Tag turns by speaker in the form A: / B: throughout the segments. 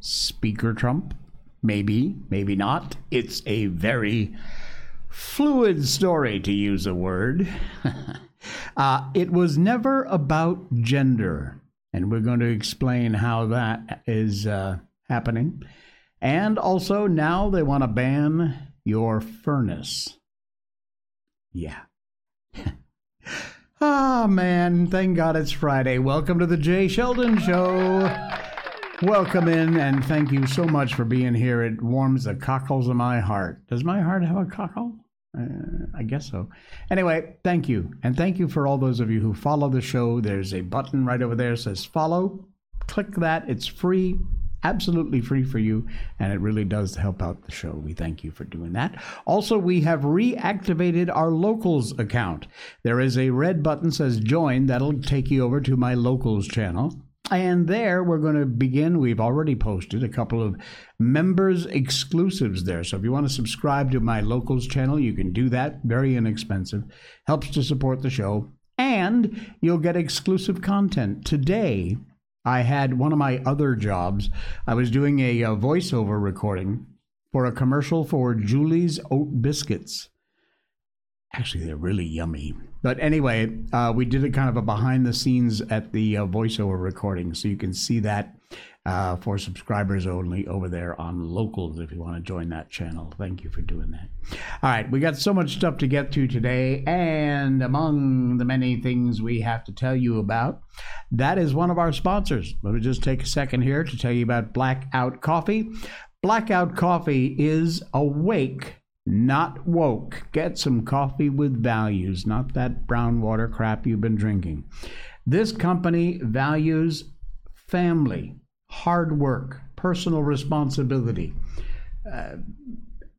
A: Speaker Trump? Maybe, maybe not. It's a very fluid story, to use a word. uh, it was never about gender, and we're going to explain how that is uh, happening. And also, now they want to ban your furnace. Yeah. Ah, man. Thank God it's Friday. Welcome to the Jay Sheldon Show. Welcome in, and thank you so much for being here. It warms the cockles of my heart. Does my heart have a cockle? Uh, I guess so. Anyway, thank you. And thank you for all those of you who follow the show. There's a button right over there says follow. Click that. It's free, absolutely free for you, and it really does help out the show. We thank you for doing that. Also, we have reactivated our locals account. There is a red button says join. That'll take you over to my locals channel. And there we're going to begin. We've already posted a couple of members exclusives there. So if you want to subscribe to my locals channel, you can do that. Very inexpensive. Helps to support the show. And you'll get exclusive content. Today, I had one of my other jobs. I was doing a, a voiceover recording for a commercial for Julie's Oat Biscuits. Actually, they're really yummy. But anyway, uh, we did a kind of a behind the scenes at the uh, voiceover recording, so you can see that uh, for subscribers only over there on locals if you want to join that channel. Thank you for doing that. All right, we got so much stuff to get to today, and among the many things we have to tell you about, that is one of our sponsors. Let me just take a second here to tell you about Blackout Coffee. Blackout Coffee is awake not woke. Get some coffee with values, not that brown water crap you've been drinking. This company values family, hard work, personal responsibility, uh,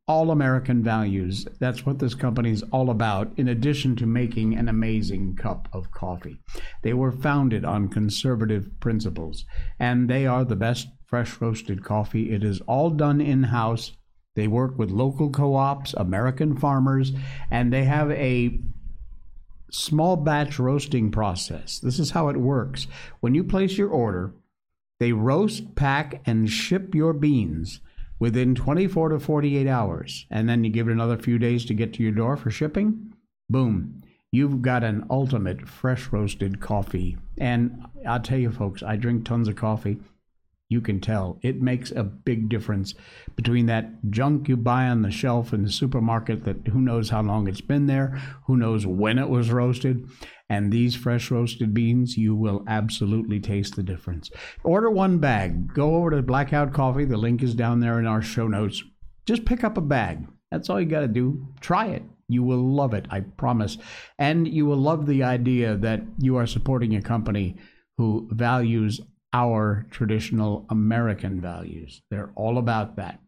A: all American values. That's what this company is all about, in addition to making an amazing cup of coffee. They were founded on conservative principles, and they are the best fresh roasted coffee. It is all done in house they work with local co ops, American farmers, and they have a small batch roasting process. This is how it works. When you place your order, they roast, pack, and ship your beans within 24 to 48 hours. And then you give it another few days to get to your door for shipping. Boom. You've got an ultimate fresh roasted coffee. And I'll tell you, folks, I drink tons of coffee you can tell. It makes a big difference between that junk you buy on the shelf in the supermarket that who knows how long it's been there, who knows when it was roasted, and these fresh roasted beans, you will absolutely taste the difference. Order one bag. Go over to Blackout Coffee. The link is down there in our show notes. Just pick up a bag. That's all you got to do. Try it. You will love it, I promise. And you will love the idea that you are supporting a company who values our traditional American values. They're all about that.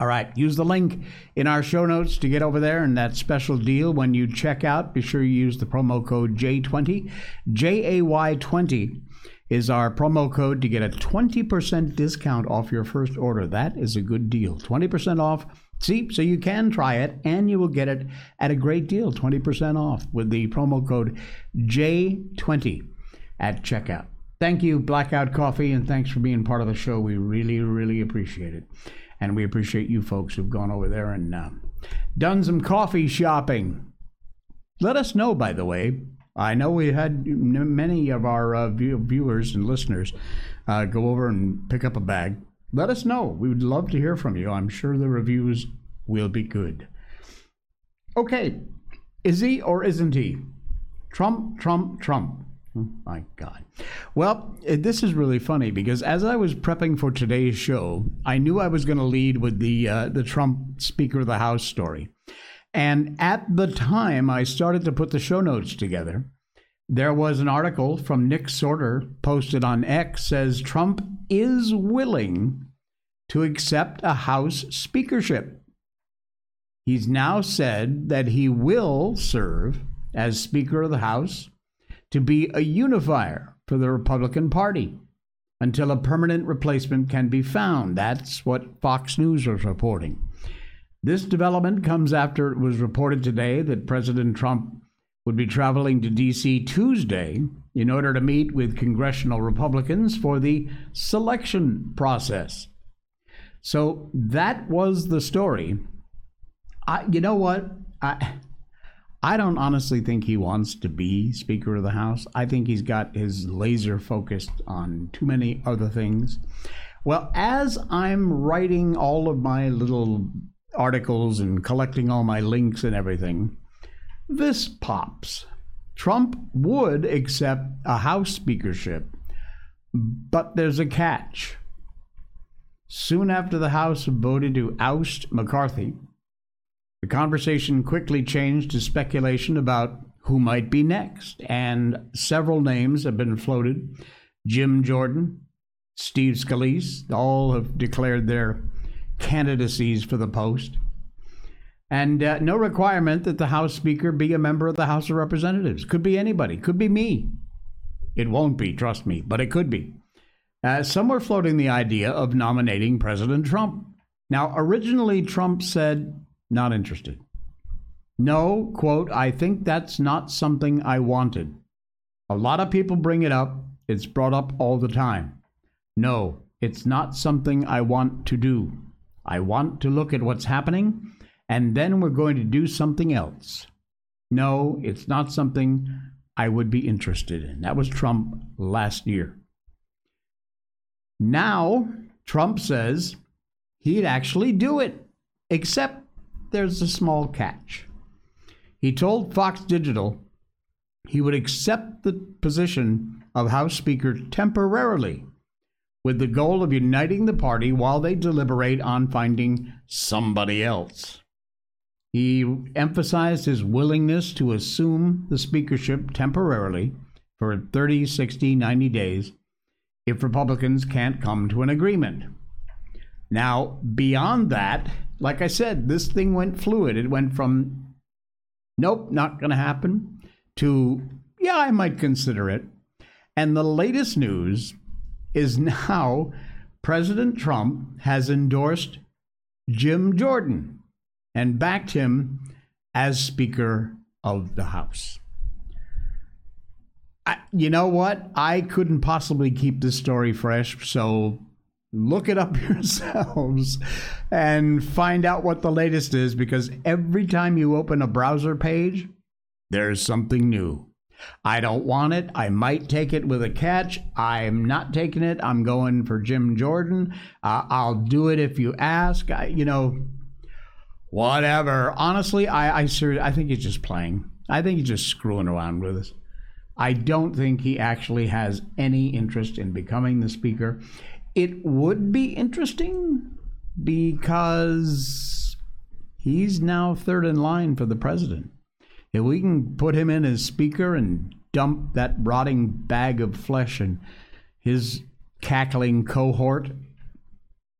A: All right, use the link in our show notes to get over there and that special deal when you check out. Be sure you use the promo code JAY20. J A Y 20 is our promo code to get a 20% discount off your first order. That is a good deal. 20% off. See, so you can try it and you will get it at a great deal 20% off with the promo code JAY20 at checkout. Thank you, Blackout Coffee, and thanks for being part of the show. We really, really appreciate it. And we appreciate you folks who've gone over there and uh, done some coffee shopping. Let us know, by the way. I know we had many of our uh, viewers and listeners uh, go over and pick up a bag. Let us know. We would love to hear from you. I'm sure the reviews will be good. Okay, is he or isn't he? Trump, Trump, Trump. My God. Well, this is really funny because as I was prepping for today's show, I knew I was going to lead with the uh, the Trump Speaker of the House story, and at the time I started to put the show notes together, there was an article from Nick Sortor posted on X says Trump is willing to accept a House speakership. He's now said that he will serve as Speaker of the House to be a unifier for the Republican Party until a permanent replacement can be found. That's what Fox News was reporting. This development comes after it was reported today that President Trump would be traveling to D.C. Tuesday in order to meet with congressional Republicans for the selection process. So that was the story. I, you know what? I, I don't honestly think he wants to be Speaker of the House. I think he's got his laser focused on too many other things. Well, as I'm writing all of my little articles and collecting all my links and everything, this pops. Trump would accept a House speakership, but there's a catch. Soon after the House voted to oust McCarthy, the conversation quickly changed to speculation about who might be next, and several names have been floated. Jim Jordan, Steve Scalise, all have declared their candidacies for the post. And uh, no requirement that the House Speaker be a member of the House of Representatives. Could be anybody, could be me. It won't be, trust me, but it could be. Uh, some were floating the idea of nominating President Trump. Now, originally, Trump said, not interested. No, quote, I think that's not something I wanted. A lot of people bring it up. It's brought up all the time. No, it's not something I want to do. I want to look at what's happening, and then we're going to do something else. No, it's not something I would be interested in. That was Trump last year. Now, Trump says he'd actually do it, except there's a small catch. He told Fox Digital he would accept the position of House Speaker temporarily with the goal of uniting the party while they deliberate on finding somebody else. He emphasized his willingness to assume the speakership temporarily for 30, 60, 90 days if Republicans can't come to an agreement. Now, beyond that, like I said, this thing went fluid. It went from, nope, not going to happen, to, yeah, I might consider it. And the latest news is now President Trump has endorsed Jim Jordan and backed him as Speaker of the House. I, you know what? I couldn't possibly keep this story fresh, so look it up yourselves and find out what the latest is because every time you open a browser page, there's something new. I don't want it. I might take it with a catch. I'm not taking it. I'm going for Jim Jordan. Uh, I'll do it if you ask. I, you know, whatever. Honestly, I I, ser- I think he's just playing. I think he's just screwing around with us. I don't think he actually has any interest in becoming the speaker. It would be interesting because he's now third in line for the president. If we can put him in as speaker and dump that rotting bag of flesh and his cackling cohort,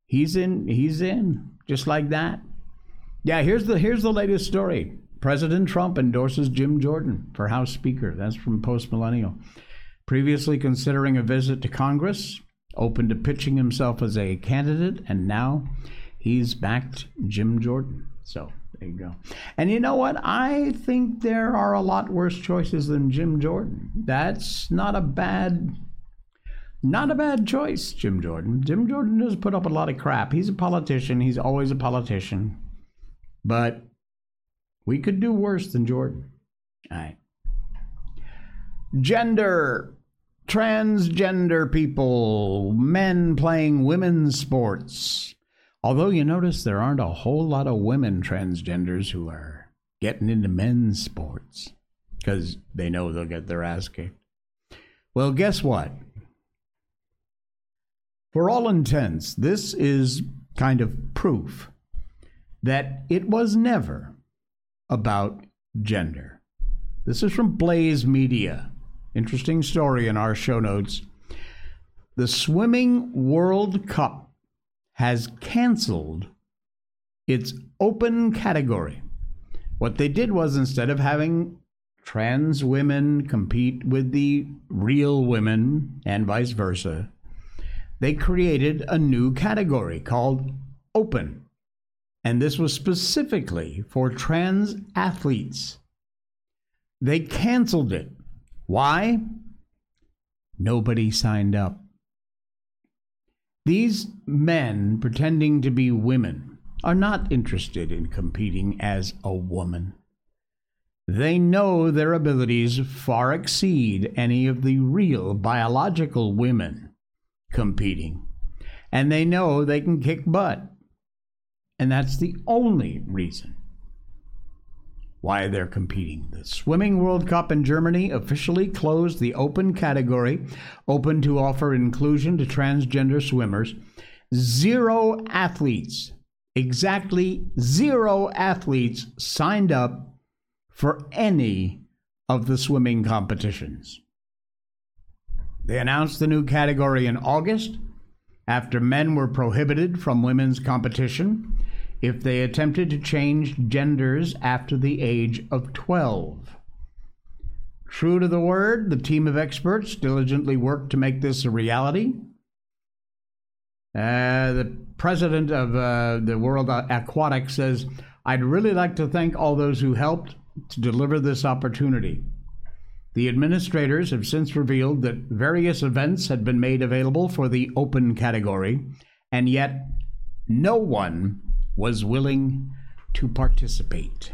A: he's in. He's in just like that. Yeah, here's the here's the latest story. President Trump endorses Jim Jordan for House Speaker. That's from Post Millennial. Previously considering a visit to Congress, open to pitching himself as a candidate, and now he's backed Jim Jordan. So there you go. And you know what? I think there are a lot worse choices than Jim Jordan. That's not a bad not a bad choice, Jim Jordan. Jim Jordan does put up a lot of crap. He's a politician. He's always a politician. But we could do worse than Jordan. All right. Gender. Transgender people. Men playing women's sports. Although you notice there aren't a whole lot of women transgenders who are getting into men's sports because they know they'll get their ass kicked. Well, guess what? For all intents, this is kind of proof that it was never about gender. This is from Blaze Media. Interesting story in our show notes. The Swimming World Cup has canceled its open category. What they did was instead of having trans women compete with the real women and vice versa, they created a new category called open. and this was specifically for trans athletes. They canceled it. Why? Nobody signed up. These men pretending to be women are not interested in competing as a woman. They know their abilities far exceed any of the real biological women competing. And they know they can kick butt. And that's the only reason why they're competing. The Swimming World Cup in Germany officially closed the open category, open to offer inclusion to transgender swimmers. Zero athletes, exactly zero athletes signed up for any of the swimming competitions. They announced the new category in August after men were prohibited from women's competition if they attempted to change genders after the age of 12. True to the word, the team of experts diligently worked to make this a reality. Uh, the president of uh, the World Aquatic says, I'd really like to thank all those who helped to deliver this opportunity. The administrators have since revealed that various events had been made available for the open category, and yet no one was willing to participate.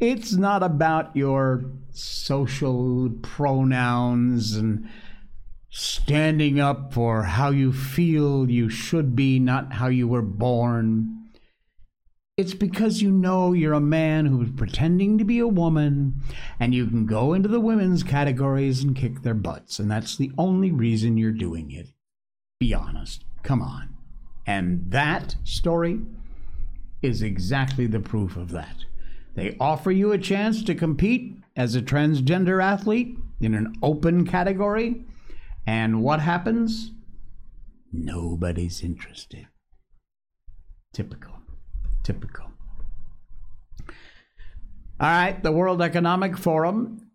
A: it's not about your social pronouns and standing up for how you feel you should be, not how you were born. It's because you know you're a man who's pretending to be a woman and you can go into the women's categories and kick their butts. And that's the only reason you're doing it. Be honest. Come on. And that story is exactly the proof of that. They offer you a chance to compete as a transgender athlete in an open category. And what happens? Nobody's interested. Typical. Typical. All right, the World Economic Forum,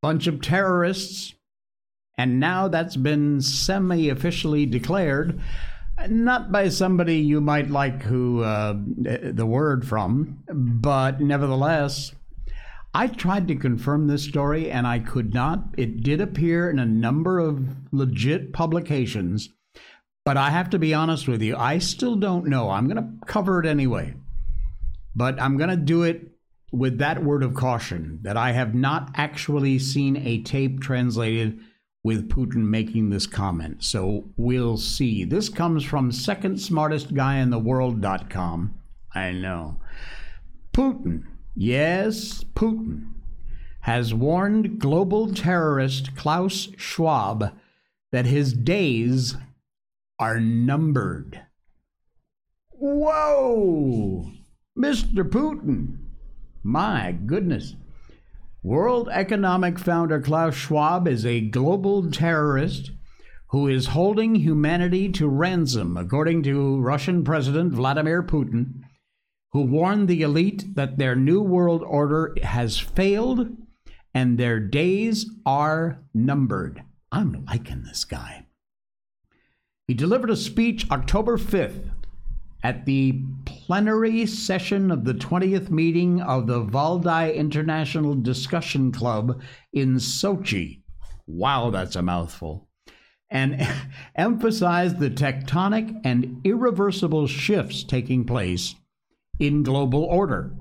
A: bunch of terrorists, and now that's been semi officially declared not by somebody you might like who uh, the word from, but nevertheless, I tried to confirm this story and I could not. It did appear in a number of legit publications, but I have to be honest with you, I still don't know. I'm going to cover it anyway, but I'm going to do it with that word of caution that I have not actually seen a tape translated with Putin making this comment. So we'll see. This comes from second smartest guy in the world.com. I know. Putin, yes, Putin, has warned global terrorist Klaus Schwab that his days are numbered. Whoa! Mr. Putin! My goodness. World Economic founder Klaus Schwab is a global terrorist who is holding humanity to ransom, according to Russian President Vladimir Putin, who warned the elite that their new world order has failed and their days are numbered. I'm liking this guy. He delivered a speech October 5th at the plenary session of the 20th meeting of the Valdai International Discussion Club in Sochi. Wow, that's a mouthful. And emphasized the tectonic and irreversible shifts taking place in global order.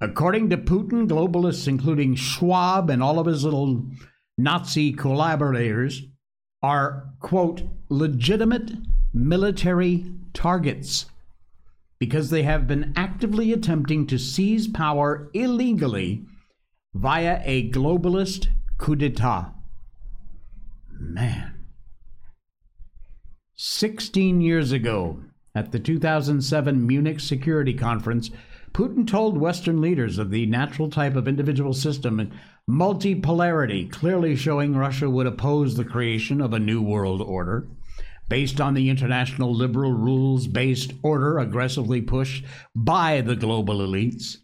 A: According to Putin, globalists, including Schwab and all of his little Nazi collaborators, are, quote, legitimate military targets because they have been actively attempting to seize power illegally via a globalist coup d'etat. Man. 16 years ago, at the 2007 Munich Security Conference, Putin told Western leaders of the natural type of individual system and multipolarity, clearly showing Russia would oppose the creation of a new world order based on the international liberal rules based order aggressively pushed by the global elites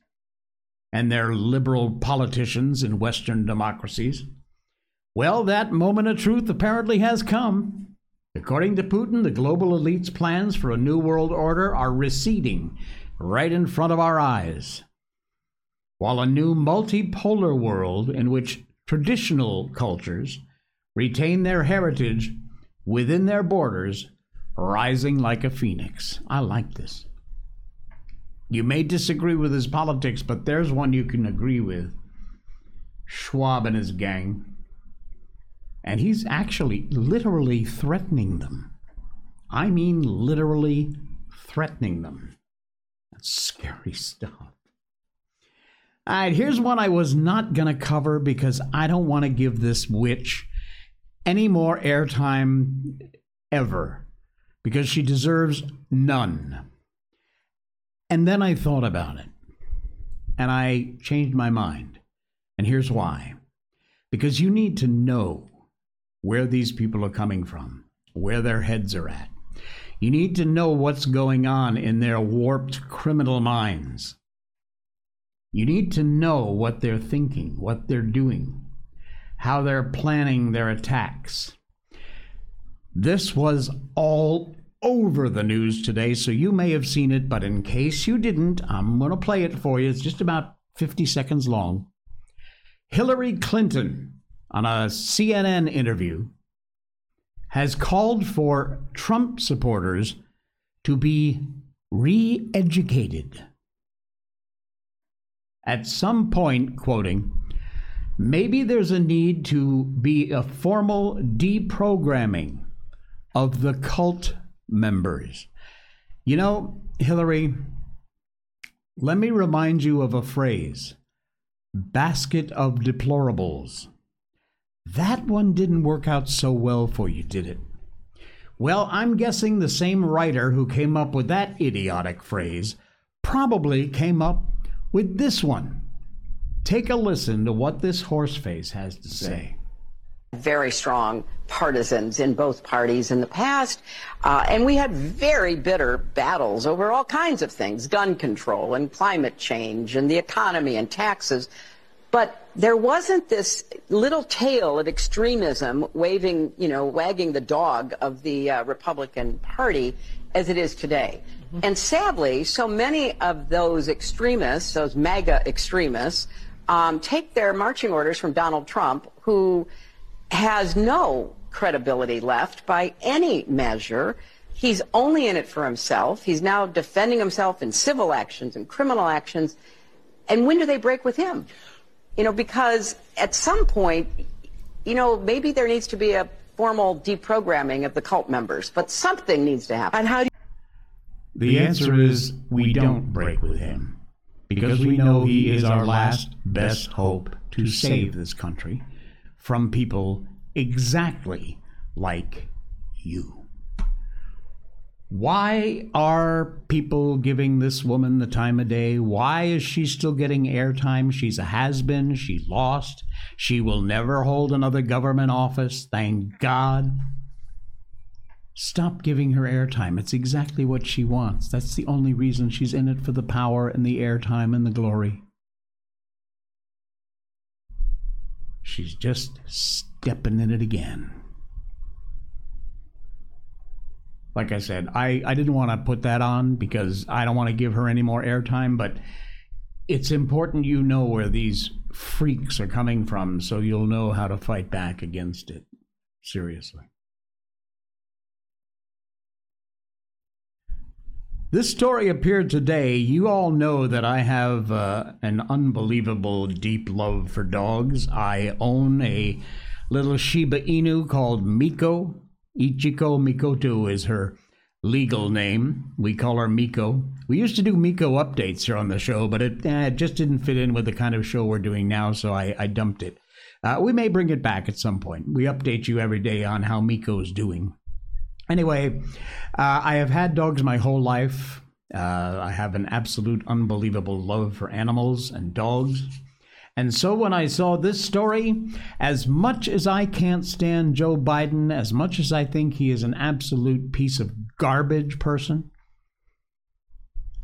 A: and their liberal politicians in Western democracies. Well, that moment of truth apparently has come. According to Putin, the global elite's plans for a new world order are receding right in front of our eyes. While a new multipolar world in which traditional cultures retain their heritage within their borders, rising like a phoenix. I like this. You may disagree with his politics, but there's one you can agree with Schwab and his gang. And he's actually literally threatening them. I mean, literally threatening them. That's scary stuff. All right, here's one I was not going to cover because I don't want to give this witch any more airtime ever because she deserves none. And then I thought about it and I changed my mind. And here's why because you need to know where these people are coming from, where their heads are at. You need to know what's going on in their warped criminal minds. You need to know what they're thinking, what they're doing, how they're planning their attacks. This was all over the news today, so you may have seen it, but in case you didn't, I'm going to play it for you. It's just about 50 seconds long. Hillary Clinton, on a CNN interview, has called for Trump supporters to be re educated. At some point, quoting, maybe there's a need to be a formal deprogramming of the cult members. You know, Hillary, let me remind you of a phrase basket of deplorables. That one didn't work out so well for you, did it? Well, I'm guessing the same writer who came up with that idiotic phrase probably came up with this one. Take a listen to what this horseface has to say
B: very strong partisans in both parties in the past. Uh, and we had very bitter battles over all kinds of things gun control and climate change and the economy and taxes. But there wasn't this little tail of extremism waving, you know, wagging the dog of the uh, Republican Party as it is today. Mm-hmm. And sadly, so many of those extremists, those MAGA extremists, um, take their marching orders from Donald Trump, who has no credibility left by any measure. He's only in it for himself. He's now defending himself in civil actions and criminal actions. And when do they break with him? You know, because at some point, you know, maybe there needs to be a formal deprogramming of the cult members, but something needs to happen. And how do
A: the answer is we don't break with him because we know he is our last best hope to save this country from people exactly like you. Why are people giving this woman the time of day? Why is she still getting airtime? She's a has been. She lost. She will never hold another government office. Thank God. Stop giving her airtime. It's exactly what she wants. That's the only reason she's in it for the power and the airtime and the glory. She's just stepping in it again. Like I said, I, I didn't want to put that on because I don't want to give her any more airtime, but it's important you know where these freaks are coming from so you'll know how to fight back against it. Seriously. This story appeared today. You all know that I have uh, an unbelievable deep love for dogs. I own a little Shiba Inu called Miko. Ichiko Mikoto is her legal name. We call her Miko. We used to do Miko updates here on the show, but it, eh, it just didn't fit in with the kind of show we're doing now, so I, I dumped it. Uh, we may bring it back at some point. We update you every day on how Miko's doing. Anyway, uh, I have had dogs my whole life. Uh, I have an absolute unbelievable love for animals and dogs. And so when I saw this story, as much as I can't stand Joe Biden, as much as I think he is an absolute piece of garbage person,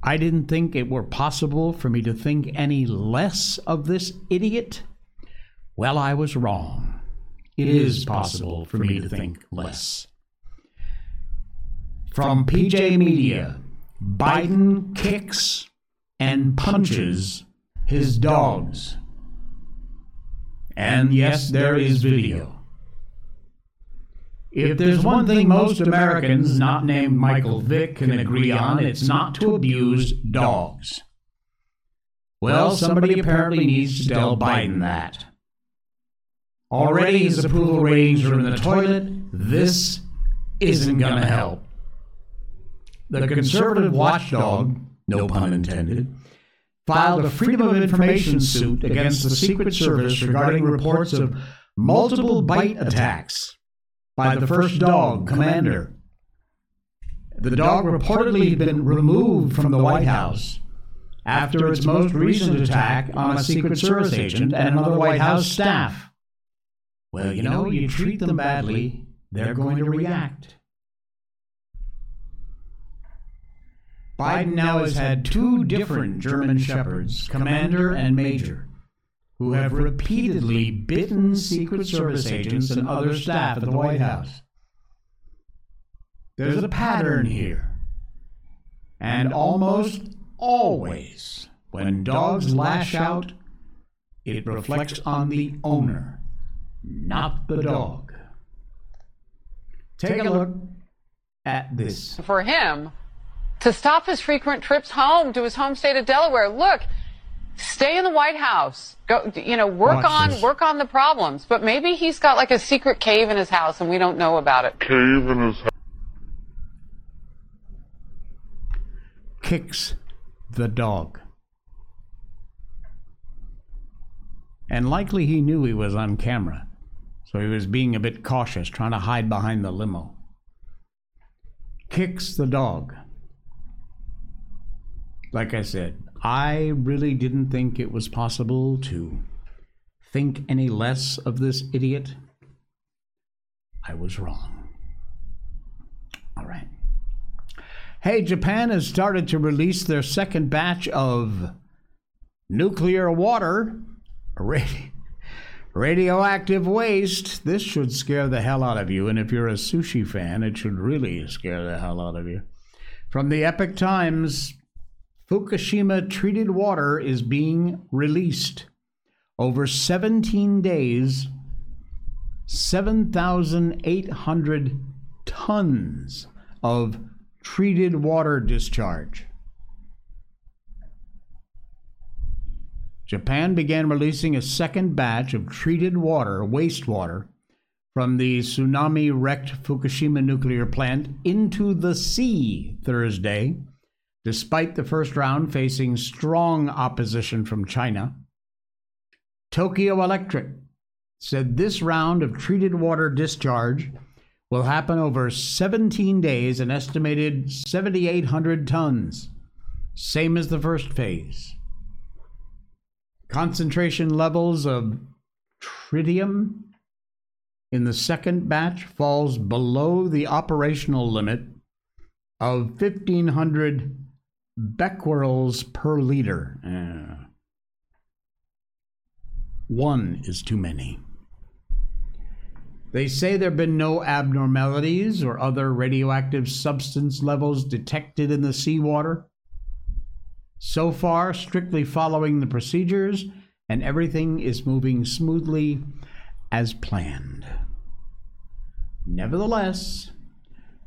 A: I didn't think it were possible for me to think any less of this idiot. Well, I was wrong. It is possible for me to think less. From PJ Media Biden kicks and punches his dogs. And yes, there is video. If there's one thing most Americans not named Michael Vick can agree on, it's not to abuse dogs. Well, somebody apparently needs to tell Biden that. Already his approval ratings are in the toilet. This isn't going to help. The conservative watchdog, no pun intended, filed a Freedom of Information suit against the Secret Service regarding reports of multiple bite attacks by the first dog, Commander. The dog reportedly had been removed from the White House after its most recent attack on a Secret Service agent and another White House staff. Well, you know, you treat them badly, they're going to react. Biden now has had two different German Shepherds, Commander and Major, who have repeatedly bitten Secret Service agents and other staff at the White House. There's a pattern here. And almost always, when dogs lash out, it reflects on the owner, not the dog. Take a look at this.
C: For him, to stop his frequent trips home to his home state of Delaware. Look, stay in the White House. Go, you know, work
A: Watch
C: on
A: this.
C: work on the problems. But maybe he's got like a secret cave in his house and we don't know about it.
D: cave in his house.
A: kicks the dog. And likely he knew he was on camera, so he was being a bit cautious, trying to hide behind the limo. Kicks the dog. Like I said, I really didn't think it was possible to think any less of this idiot. I was wrong. All right. Hey, Japan has started to release their second batch of nuclear water, radi- radioactive waste. This should scare the hell out of you, and if you're a sushi fan, it should really scare the hell out of you. From the Epoch Times, Fukushima treated water is being released. Over 17 days, 7,800 tons of treated water discharge. Japan began releasing a second batch of treated water, wastewater, from the tsunami wrecked Fukushima nuclear plant into the sea Thursday, despite the first round facing strong opposition from China. Tokyo Electric said this round of treated water discharge will happen over 17 days, an estimated 7,800 tons, same as the first phase. Concentration levels of tritium in the second batch falls below the operational limit of 1,500 becquerels per liter. Uh, one is too many. They say there have been no abnormalities or other radioactive substance levels detected in the seawater. So far, strictly following the procedures, and everything is moving smoothly as planned. Nevertheless,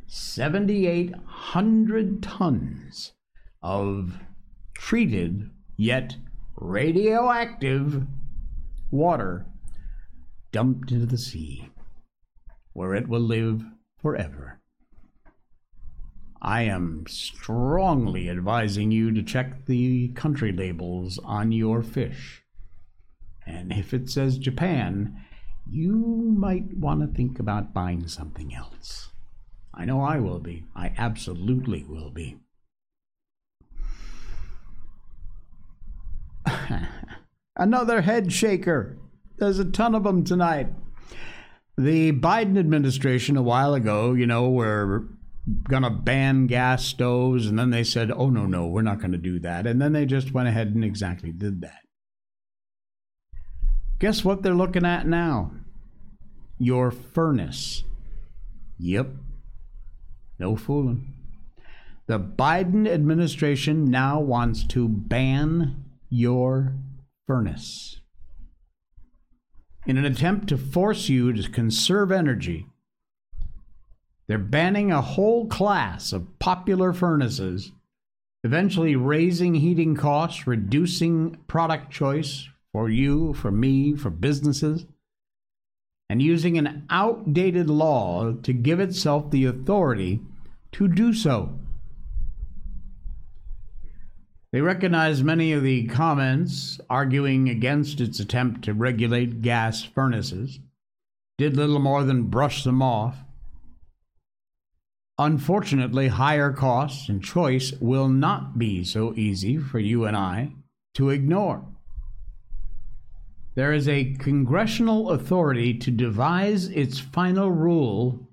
A: 7,800 tons of treated yet radioactive water dumped into the sea, where it will live forever. I am strongly advising you to check the country labels on your fish. And if it says Japan, you might want to think about buying something else. I know I will be. I absolutely will be. Another head shaker. There's a ton of them tonight. The Biden administration a while ago, you know, were going to ban gas stoves, and then they said, oh, no, no, we're not going to do that. And then they just went ahead and exactly did that. Guess what they're looking at now? Your furnace. Yep. No fooling. The Biden administration now wants to ban your furnace. In an attempt to force you to conserve energy, they're banning a whole class of popular furnaces, eventually raising heating costs, reducing product choice for you, for me, for businesses, and using an outdated law to give itself the authority to do so. They recognize many of the comments arguing against its attempt to regulate gas furnaces, did little more than brush them off. Unfortunately, higher costs and choice will not be so easy for you and I to ignore. There is a congressional authority to devise its final rule,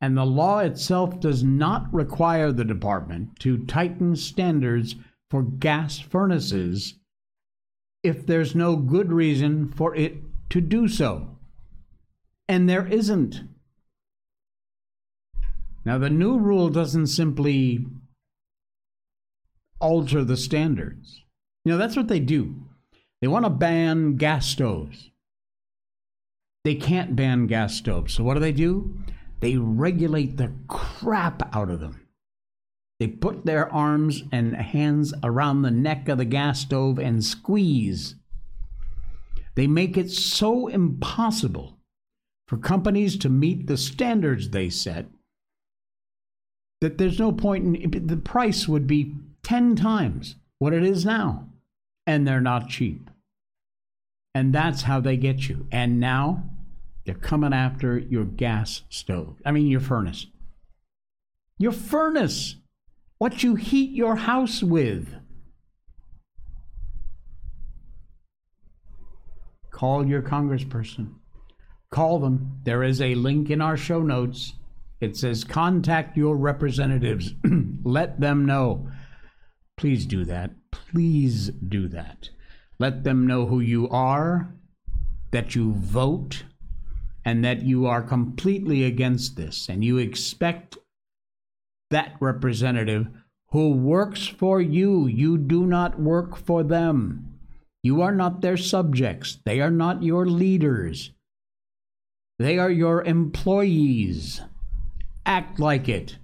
A: and the law itself does not require the department to tighten standards for gas furnaces if there's no good reason for it to do so. And there isn't. Now, the new rule doesn't simply alter the standards. You know, that's what they do. They want to ban gas stoves. They can't ban gas stoves. So what do they do? They regulate the crap out of them. They put their arms and hands around the neck of the gas stove and squeeze. They make it so impossible for companies to meet the standards they set that there's no point in the price would be 10 times what it is now and they're not cheap. And that's how they get you. And now they're coming after your gas stove. I mean, your furnace. Your furnace. What you heat your house with. Call your congressperson. Call them. There is a link in our show notes. It says contact your representatives. Let them know. Please do that please do that. Let them know who you are, that you vote, and that you are completely against this. And you expect that representative who works for you. You do not work for them. You are not their subjects. They are not your leaders. They are your employees. Act like it.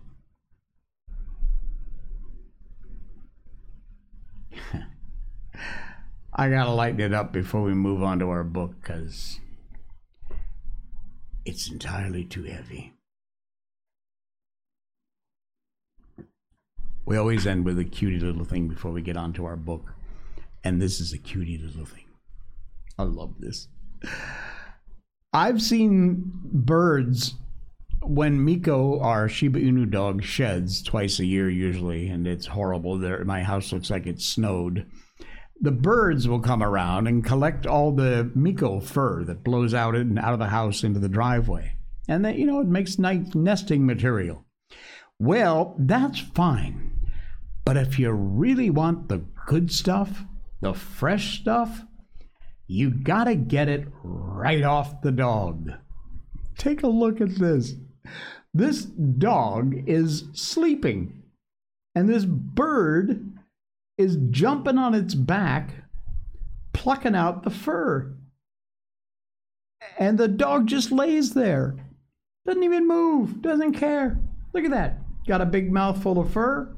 A: I gotta lighten it up before we move on to our book because it's entirely too heavy. We always end with a cutie little thing before we get on to our book, and this is a cutie little thing. I love this. I've seen birds when Miko, our Shiba Inu dog, sheds twice a year usually, and it's horrible. There, my house looks like it snowed the birds will come around and collect all the Miko fur that blows out and out of the house into the driveway. And that, you know, it makes nice nesting material. Well, that's fine. But if you really want the good stuff, the fresh stuff, you gotta get it right off the dog. Take a look at this. This dog is sleeping, and this bird is jumping on its back, plucking out the fur. And the dog just lays there. Doesn't even move, doesn't care. Look at that. Got a big mouthful of fur,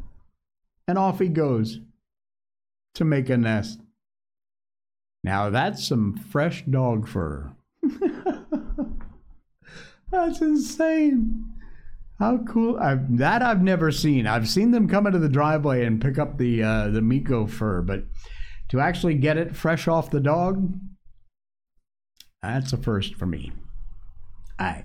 A: and off he goes to make a nest. Now that's some fresh dog fur. that's insane. How cool! I've, that I've never seen. I've seen them come into the driveway and pick up the uh, the Miko fur, but to actually get it fresh off the dog, that's a first for me. All right.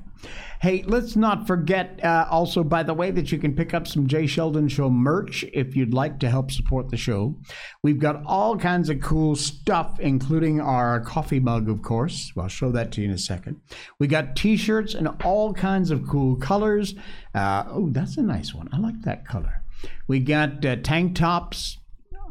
A: Hey, let's not forget uh, also, by the way, that you can pick up some Jay Sheldon Show merch if you'd like to help support the show. We've got all kinds of cool stuff, including our coffee mug, of course. I'll show that to you in a second. We got t shirts in all kinds of cool colors. Uh, oh, that's a nice one. I like that color. We got uh, tank tops,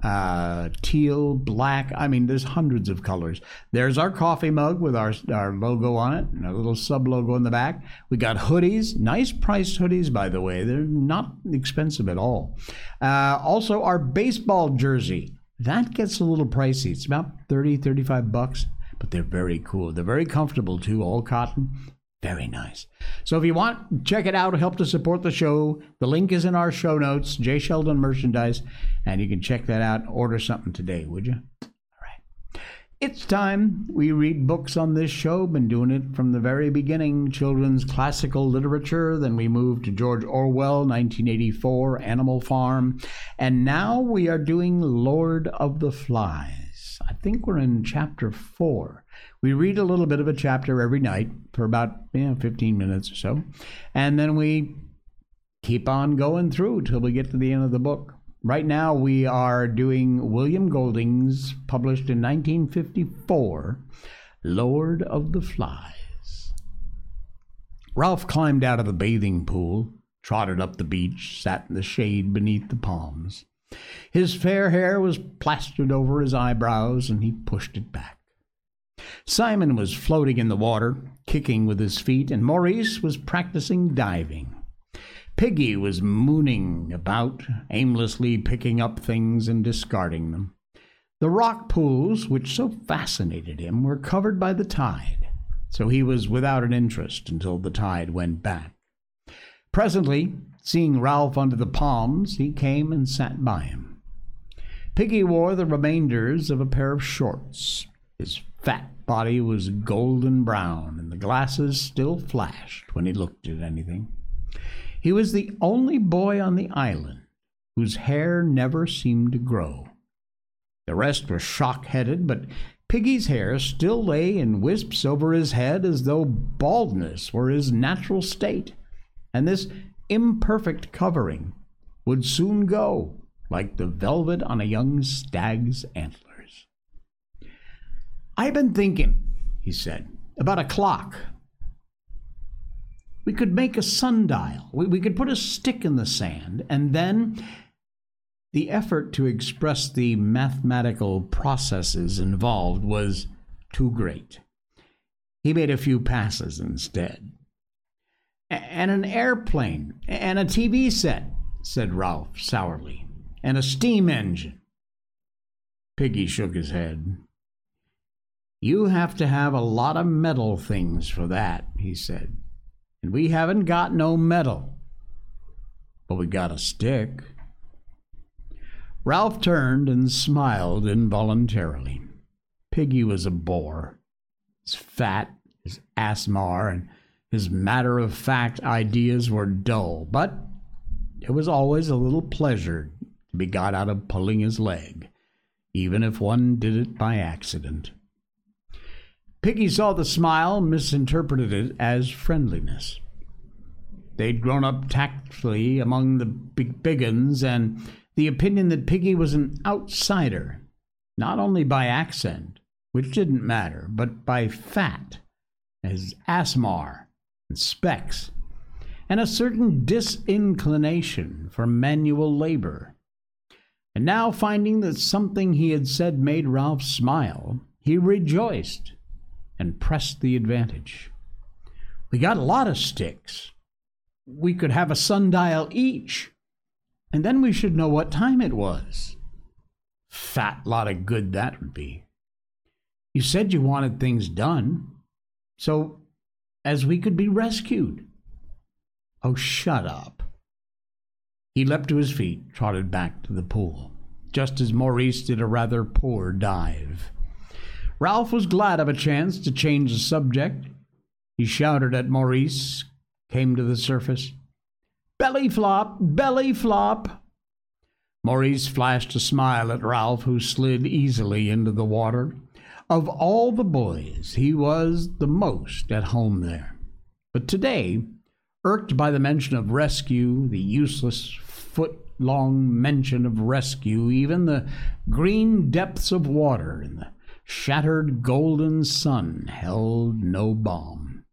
A: uh, teal, black. I mean, there's hundreds of colors. There's our coffee mug with our, our logo on it and a little sub logo in the back. We got hoodies, nice priced hoodies, by the way. They're not expensive at all. Uh, also, our baseball jersey. That gets a little pricey. It's about 30, 35 bucks, but they're very cool. They're very comfortable too, all cotton. Very nice. So if you want, check it out. Help to support the show. The link is in our show notes, Jay Sheldon Merchandise, and you can check that out. Order something today, would you? All right. It's time. We read books on this show. Been doing it from the very beginning. Children's classical literature. Then we moved to George Orwell, 1984, Animal Farm. And now we are doing Lord of the Flies. I think we're in chapter four. We read a little bit of a chapter every night for about you know, 15 minutes or so, and then we keep on going through till we get to the end of the book. Right now, we are doing William Golding's, published in 1954, Lord of the Flies. Ralph climbed out of the bathing pool, trotted up the beach, sat in the shade beneath the palms. His fair hair was plastered over his eyebrows, and he pushed it back. Simon was floating in the water, kicking with his feet, and Maurice was practicing diving. Piggy was mooning about, aimlessly picking up things and discarding them. The rock pools, which so fascinated him, were covered by the tide, so he was without an interest until the tide went back. Presently, seeing Ralph under the palms, he came and sat by him. Piggy wore the remainders of a pair of shorts. His fat body was golden brown, and the glasses still flashed when he looked at anything. He was the only boy on the island whose hair never seemed to grow. The rest were shock headed, but Piggy's hair still lay in wisps over his head as though baldness were his natural state, and this imperfect covering would soon go like the velvet on a young stag's antler. I've been thinking, he said, about a clock. We could make a sundial. We, we could put a stick in the sand, and then the effort to express the mathematical processes involved was too great. He made a few passes instead. And an airplane, and a TV set, said Ralph sourly, and a steam engine. Piggy shook his head. You have to have a lot of metal things for that, he said. And we haven't got no metal. But we got a stick. Ralph turned and smiled involuntarily. Piggy was a bore. His fat, his asthma, and his matter of fact ideas were dull, but there was always a little pleasure to be got out of pulling his leg, even if one did it by accident. Piggy saw the smile, misinterpreted it as friendliness. They'd grown up tactfully among the big biggins, and the opinion that Piggy was an outsider, not only by accent, which didn't matter, but by fat, as asthma and specs, and a certain disinclination for manual labor. And now, finding that something he had said made Ralph smile, he rejoiced and pressed the advantage. We got a lot of sticks. We could have a sundial each, and then we should know what time it was. Fat lot of good that would be. You said you wanted things done, so as we could be rescued. Oh, shut up. He leapt to his feet, trotted back to the pool, just as Maurice did a rather poor dive. Ralph was glad of a chance to change the subject. He shouted at Maurice, came to the surface. Belly flop, belly flop. Maurice flashed a smile at Ralph, who slid easily into the water. Of all the boys, he was the most at home there. But today, irked by the mention of rescue, the useless foot long mention of rescue, even the green depths of water and the shattered golden sun held no balm.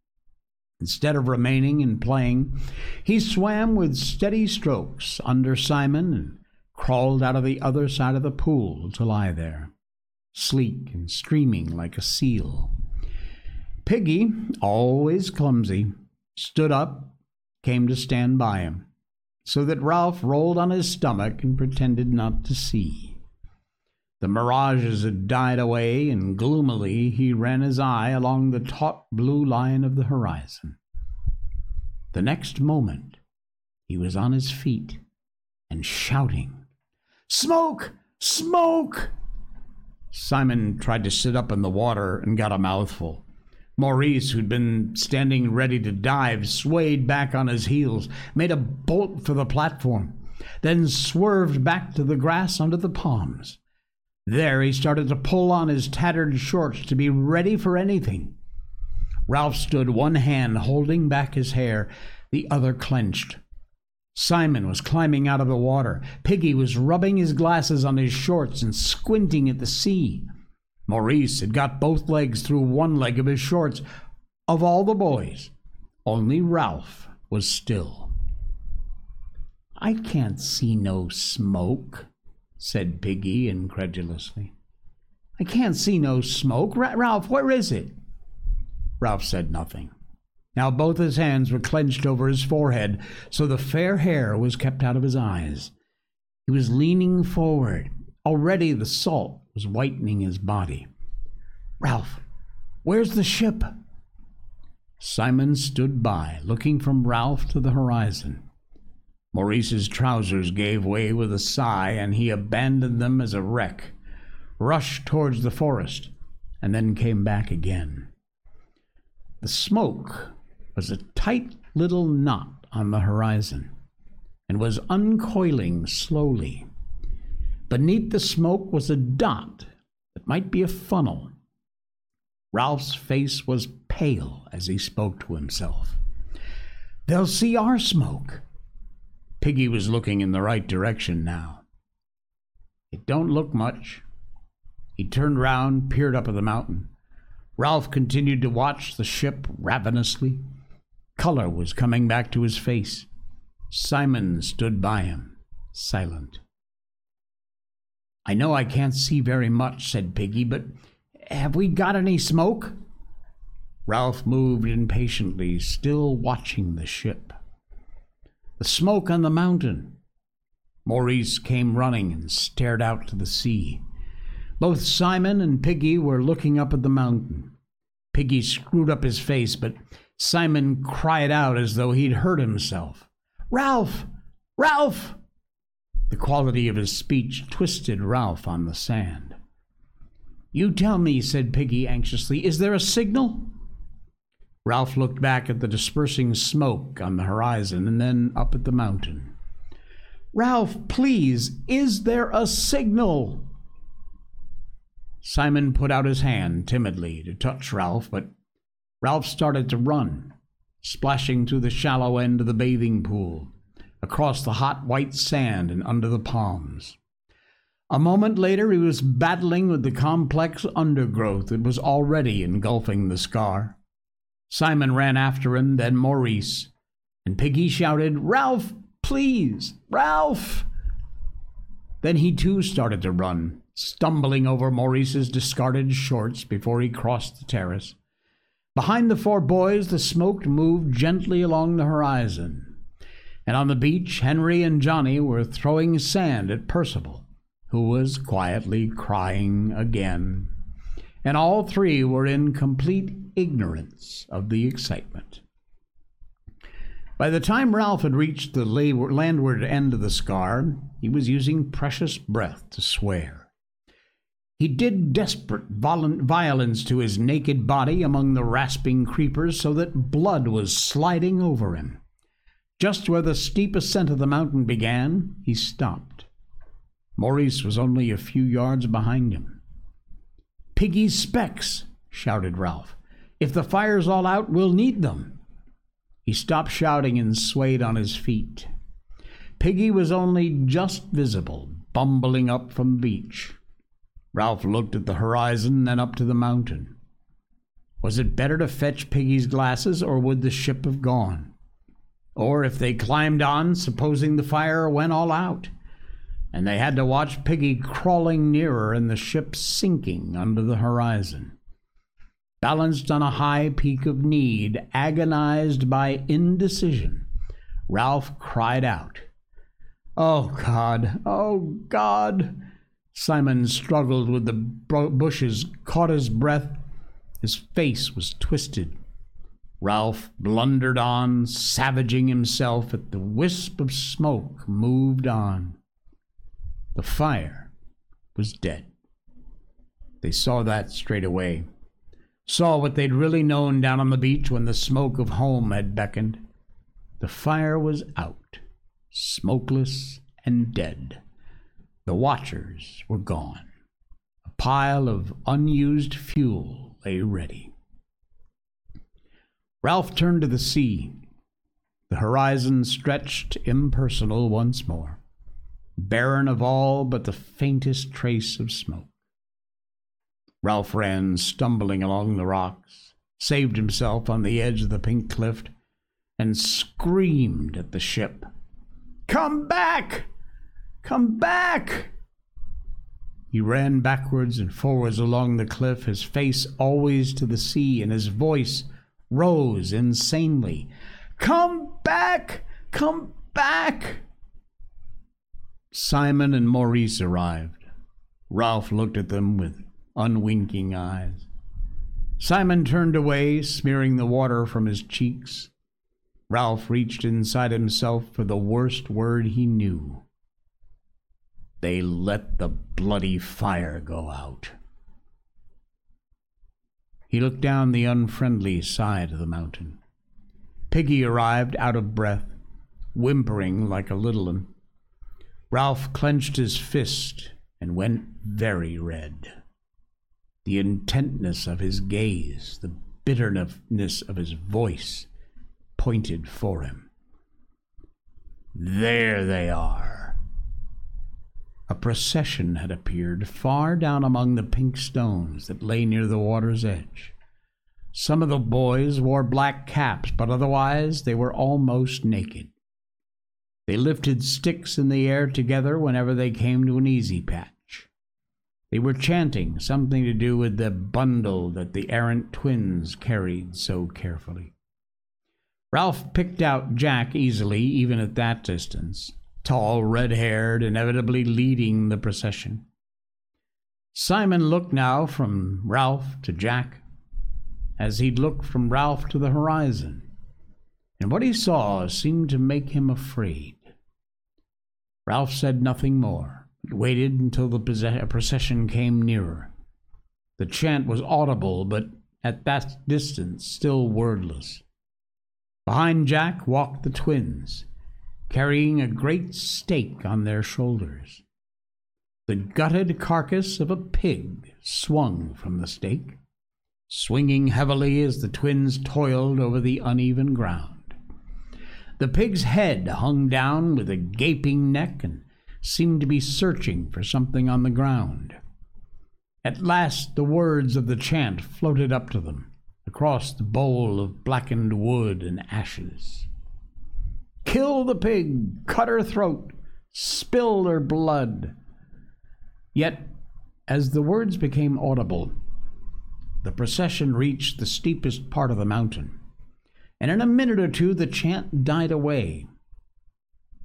A: Instead of remaining and playing, he swam with steady strokes under Simon and crawled out of the other side of the pool to lie there, sleek and streaming like a seal. Piggy, always clumsy, stood up, came to stand by him, so that Ralph rolled on his stomach and pretended not to see. The mirages had died away, and gloomily he ran his eye along the taut blue line of the horizon. The next moment, he was on his feet and shouting, Smoke! Smoke! Simon tried to sit up in the water and got a mouthful. Maurice, who'd been standing ready to dive, swayed back on his heels, made a bolt for the platform, then swerved back to the grass under the palms. There he started to pull on his tattered shorts to be ready for anything. Ralph stood, one hand holding back his hair, the other clenched. Simon was climbing out of the water. Piggy was rubbing his glasses on his shorts and squinting at the sea. Maurice had got both legs through one leg of his shorts. Of all the boys, only Ralph was still. I can't see no smoke, said Piggy incredulously. I can't see no smoke. R- Ralph, where is it? Ralph said nothing. Now both his hands were clenched over his forehead, so the fair hair was kept out of his eyes. He was leaning forward. Already the salt was whitening his body. Ralph, where's the ship? Simon stood by, looking from Ralph to the horizon. Maurice's trousers gave way with a sigh, and he abandoned them as a wreck, rushed towards the forest, and then came back again. The smoke was a tight little knot on the horizon, and was uncoiling slowly. Beneath the smoke was a dot that might be a funnel. Ralph's face was pale as he spoke to himself. They'll see our smoke. Piggy was looking in the right direction now. It don't look much. He turned round, peered up at the mountain. Ralph continued to watch the ship ravenously. Color was coming back to his face. Simon stood by him, silent. I know I can't see very much, said Piggy, but have we got any smoke? Ralph moved impatiently, still watching the ship. The smoke on the mountain. Maurice came running and stared out to the sea. Both Simon and Piggy were looking up at the mountain. Piggy screwed up his face, but Simon cried out as though he'd hurt himself. Ralph! Ralph! The quality of his speech twisted Ralph on the sand. You tell me, said Piggy anxiously, is there a signal? Ralph looked back at the dispersing smoke on the horizon and then up at the mountain. Ralph, please, is there a signal? Simon put out his hand timidly to touch Ralph, but Ralph started to run, splashing through the shallow end of the bathing pool across the hot white sand and under the palms. A moment later, he was battling with the complex undergrowth that was already engulfing the scar. Simon ran after him, then Maurice, and Piggy shouted, Ralph, please, Ralph! Then he too started to run, stumbling over Maurice's discarded shorts before he crossed the terrace. Behind the four boys, the smoke moved gently along the horizon and on the beach Henry and Johnny were throwing sand at Percival, who was quietly crying again. And all three were in complete ignorance of the excitement. By the time Ralph had reached the landward end of the scar, he was using precious breath to swear. He did desperate violence to his naked body among the rasping creepers so that blood was sliding over him. Just where the steep ascent of the mountain began, he stopped. Maurice was only a few yards behind him. Piggy's specs, shouted Ralph. If the fire's all out, we'll need them. He stopped shouting and swayed on his feet. Piggy was only just visible, bumbling up from the beach. Ralph looked at the horizon, then up to the mountain. Was it better to fetch Piggy's glasses, or would the ship have gone? Or if they climbed on, supposing the fire went all out? and they had to watch Piggy crawling nearer and the ship sinking under the horizon. Balanced on a high peak of need, agonized by indecision, Ralph cried out, Oh God! Oh God! Simon struggled with the bushes, caught his breath. His face was twisted. Ralph blundered on, savaging himself at the wisp of smoke moved on. The fire was dead. They saw that straight away. Saw what they'd really known down on the beach when the smoke of home had beckoned. The fire was out, smokeless and dead. The watchers were gone. A pile of unused fuel lay ready. Ralph turned to the sea. The horizon stretched impersonal once more barren of all but the faintest trace of smoke. Ralph ran stumbling along the rocks, saved himself on the edge of the pink cliff, and screamed at the ship. Come back! Come back! He ran backwards and forwards along the cliff, his face always to the sea, and his voice rose insanely. Come back! Come back! Simon and Maurice arrived. Ralph looked at them with unwinking eyes. Simon turned away, smearing the water from his cheeks. Ralph reached inside himself for the worst word he knew. They let the bloody fire go out. He looked down the unfriendly side of the mountain. Piggy arrived out of breath, whimpering like a little one. Ralph clenched his fist and went very red. The intentness of his gaze, the bitterness of his voice, pointed for him. There they are. A procession had appeared far down among the pink stones that lay near the water's edge. Some of the boys wore black caps, but otherwise they were almost naked. They lifted sticks in the air together whenever they came to an easy patch. They were chanting something to do with the bundle that the errant twins carried so carefully. Ralph picked out Jack easily, even at that distance, tall, red haired, inevitably leading the procession. Simon looked now from Ralph to Jack, as he'd looked from Ralph to the horizon, and what he saw seemed to make him afraid. Ralph said nothing more, waited until the procession came nearer. The chant was audible, but at that distance still wordless. Behind Jack walked the twins, carrying a great stake on their shoulders. The gutted carcass of a pig swung from the stake, swinging heavily as the twins toiled over the uneven ground. The pig's head hung down with a gaping neck and seemed to be searching for something on the ground. At last the words of the chant floated up to them across the bowl of blackened wood and ashes. Kill the pig, cut her throat, spill her blood. Yet, as the words became audible, the procession reached the steepest part of the mountain and in a minute or two the chant died away.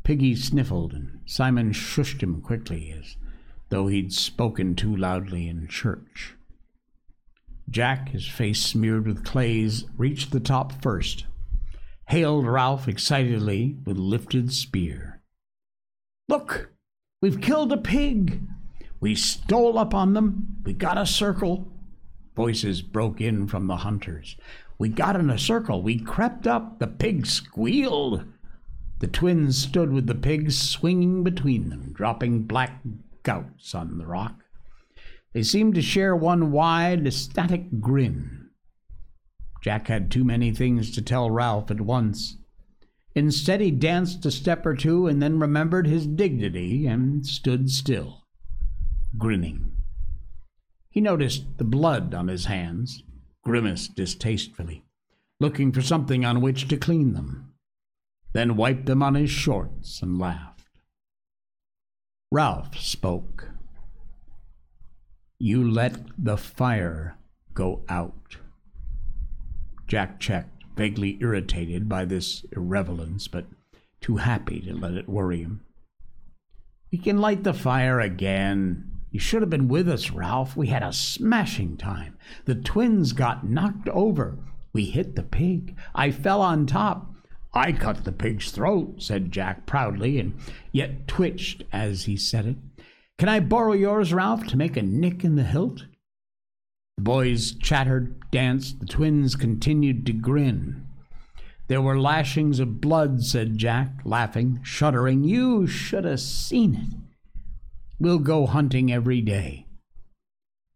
A: Piggy sniffled, and Simon shushed him quickly, as though he'd spoken too loudly in church. Jack, his face smeared with clays, reached the top first, hailed Ralph excitedly with lifted spear. Look, we've killed a pig. We stole up on them. We got a circle. Voices broke in from the hunters. We got in a circle. We crept up. The pig squealed. The twins stood with the pigs swinging between them, dropping black gouts on the rock. They seemed to share one wide, ecstatic grin. Jack had too many things to tell Ralph at once. Instead, he danced a step or two and then remembered his dignity and stood still, grinning. He noticed the blood on his hands grimaced distastefully, looking for something on which to clean them, then wiped them on his shorts and laughed. Ralph spoke. You let the fire go out. Jack checked, vaguely irritated by this irrelevance, but too happy to let it worry him. We can light the fire again. You should have been with us, Ralph. We had a smashing time. The twins got knocked over. We hit the pig. I fell on top. I cut the pig's throat, said Jack proudly, and yet twitched as he said it. Can I borrow yours, Ralph, to make a nick in the hilt? The boys chattered, danced, the twins continued to grin. There were lashings of blood, said Jack, laughing, shuddering. You should have seen it. We'll go hunting every day.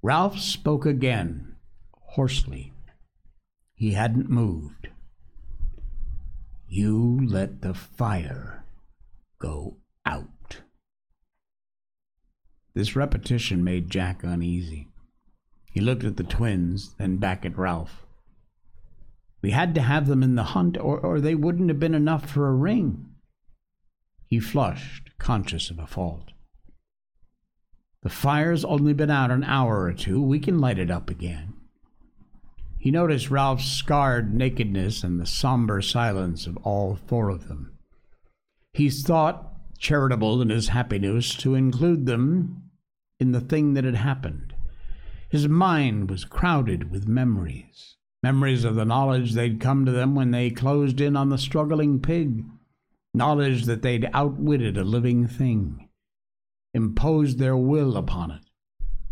A: Ralph spoke again, hoarsely. He hadn't moved. You let the fire go out. This repetition made Jack uneasy. He looked at the twins, then back at Ralph. We had to have them in the hunt, or, or they wouldn't have been enough for a ring. He flushed, conscious of a fault. The fire's only been out an hour or two. We can light it up again. He noticed Ralph's scarred nakedness and the somber silence of all four of them. He thought, charitable in his happiness, to include them in the thing that had happened. His mind was crowded with memories memories of the knowledge they'd come to them when they closed in on the struggling pig, knowledge that they'd outwitted a living thing, imposed their will upon it,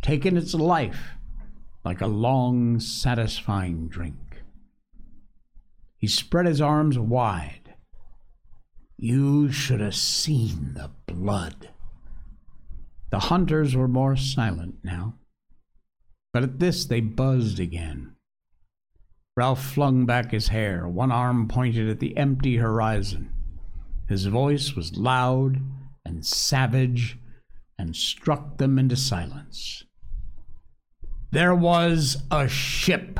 A: taken its life like a hmm. long, satisfying drink. He spread his arms wide. You should have seen the blood. The hunters were more silent now, but at this they buzzed again. Ralph flung back his hair, one arm pointed at the empty horizon. His voice was loud and savage and struck them into silence. There was a ship.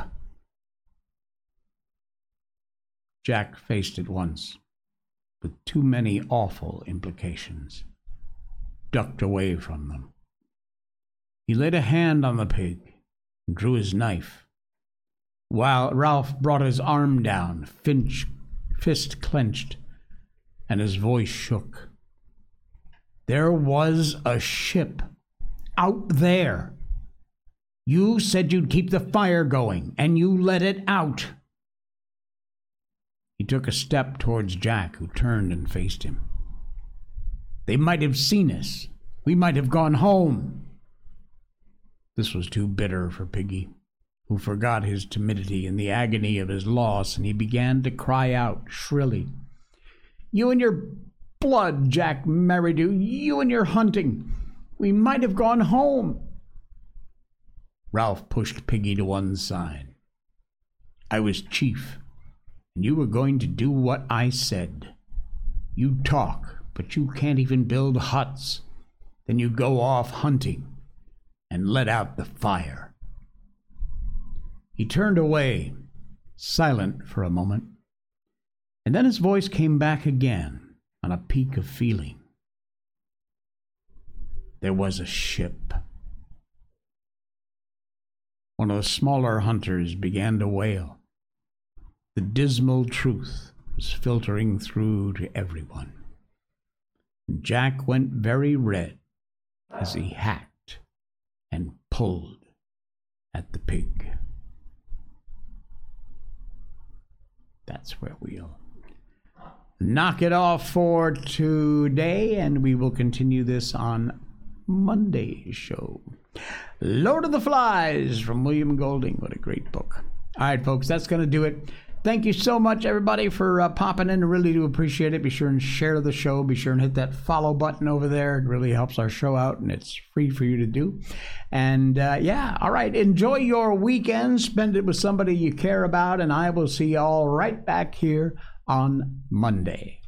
A: Jack faced it once, with too many awful implications, ducked away from them. He laid a hand on the pig and drew his knife, while Ralph brought his arm down, Finch fist clenched, and his voice shook. There was a ship out there you said you'd keep the fire going, and you let it out. He took a step towards Jack, who turned and faced him. They might have seen us. We might have gone home. This was too bitter for Piggy, who forgot his timidity in the agony of his loss, and he began to cry out shrilly. You and your blood, Jack Merridew, you and your hunting. We might have gone home. Ralph pushed Piggy to one side. I was chief, and you were going to do what I said. You talk, but you can't even build huts. Then you go off hunting and let out the fire. He turned away, silent for a moment, and then his voice came back again on a peak of feeling. There was a ship. One of the smaller hunters began to wail. The dismal truth was filtering through to everyone. Jack went very red as he hacked and pulled at the pig. That's where we'll knock it off for today, and we will continue this on Monday's show. Lord of the Flies from William Golding. What a great book. All right, folks, that's going to do it. Thank you so much, everybody, for uh, popping in. Really do appreciate it. Be sure and share the show. Be sure and hit that follow button over there. It really helps our show out, and it's free for you to do. And uh, yeah, all right. Enjoy your weekend. Spend it with somebody you care about, and I will see you all right back here on Monday.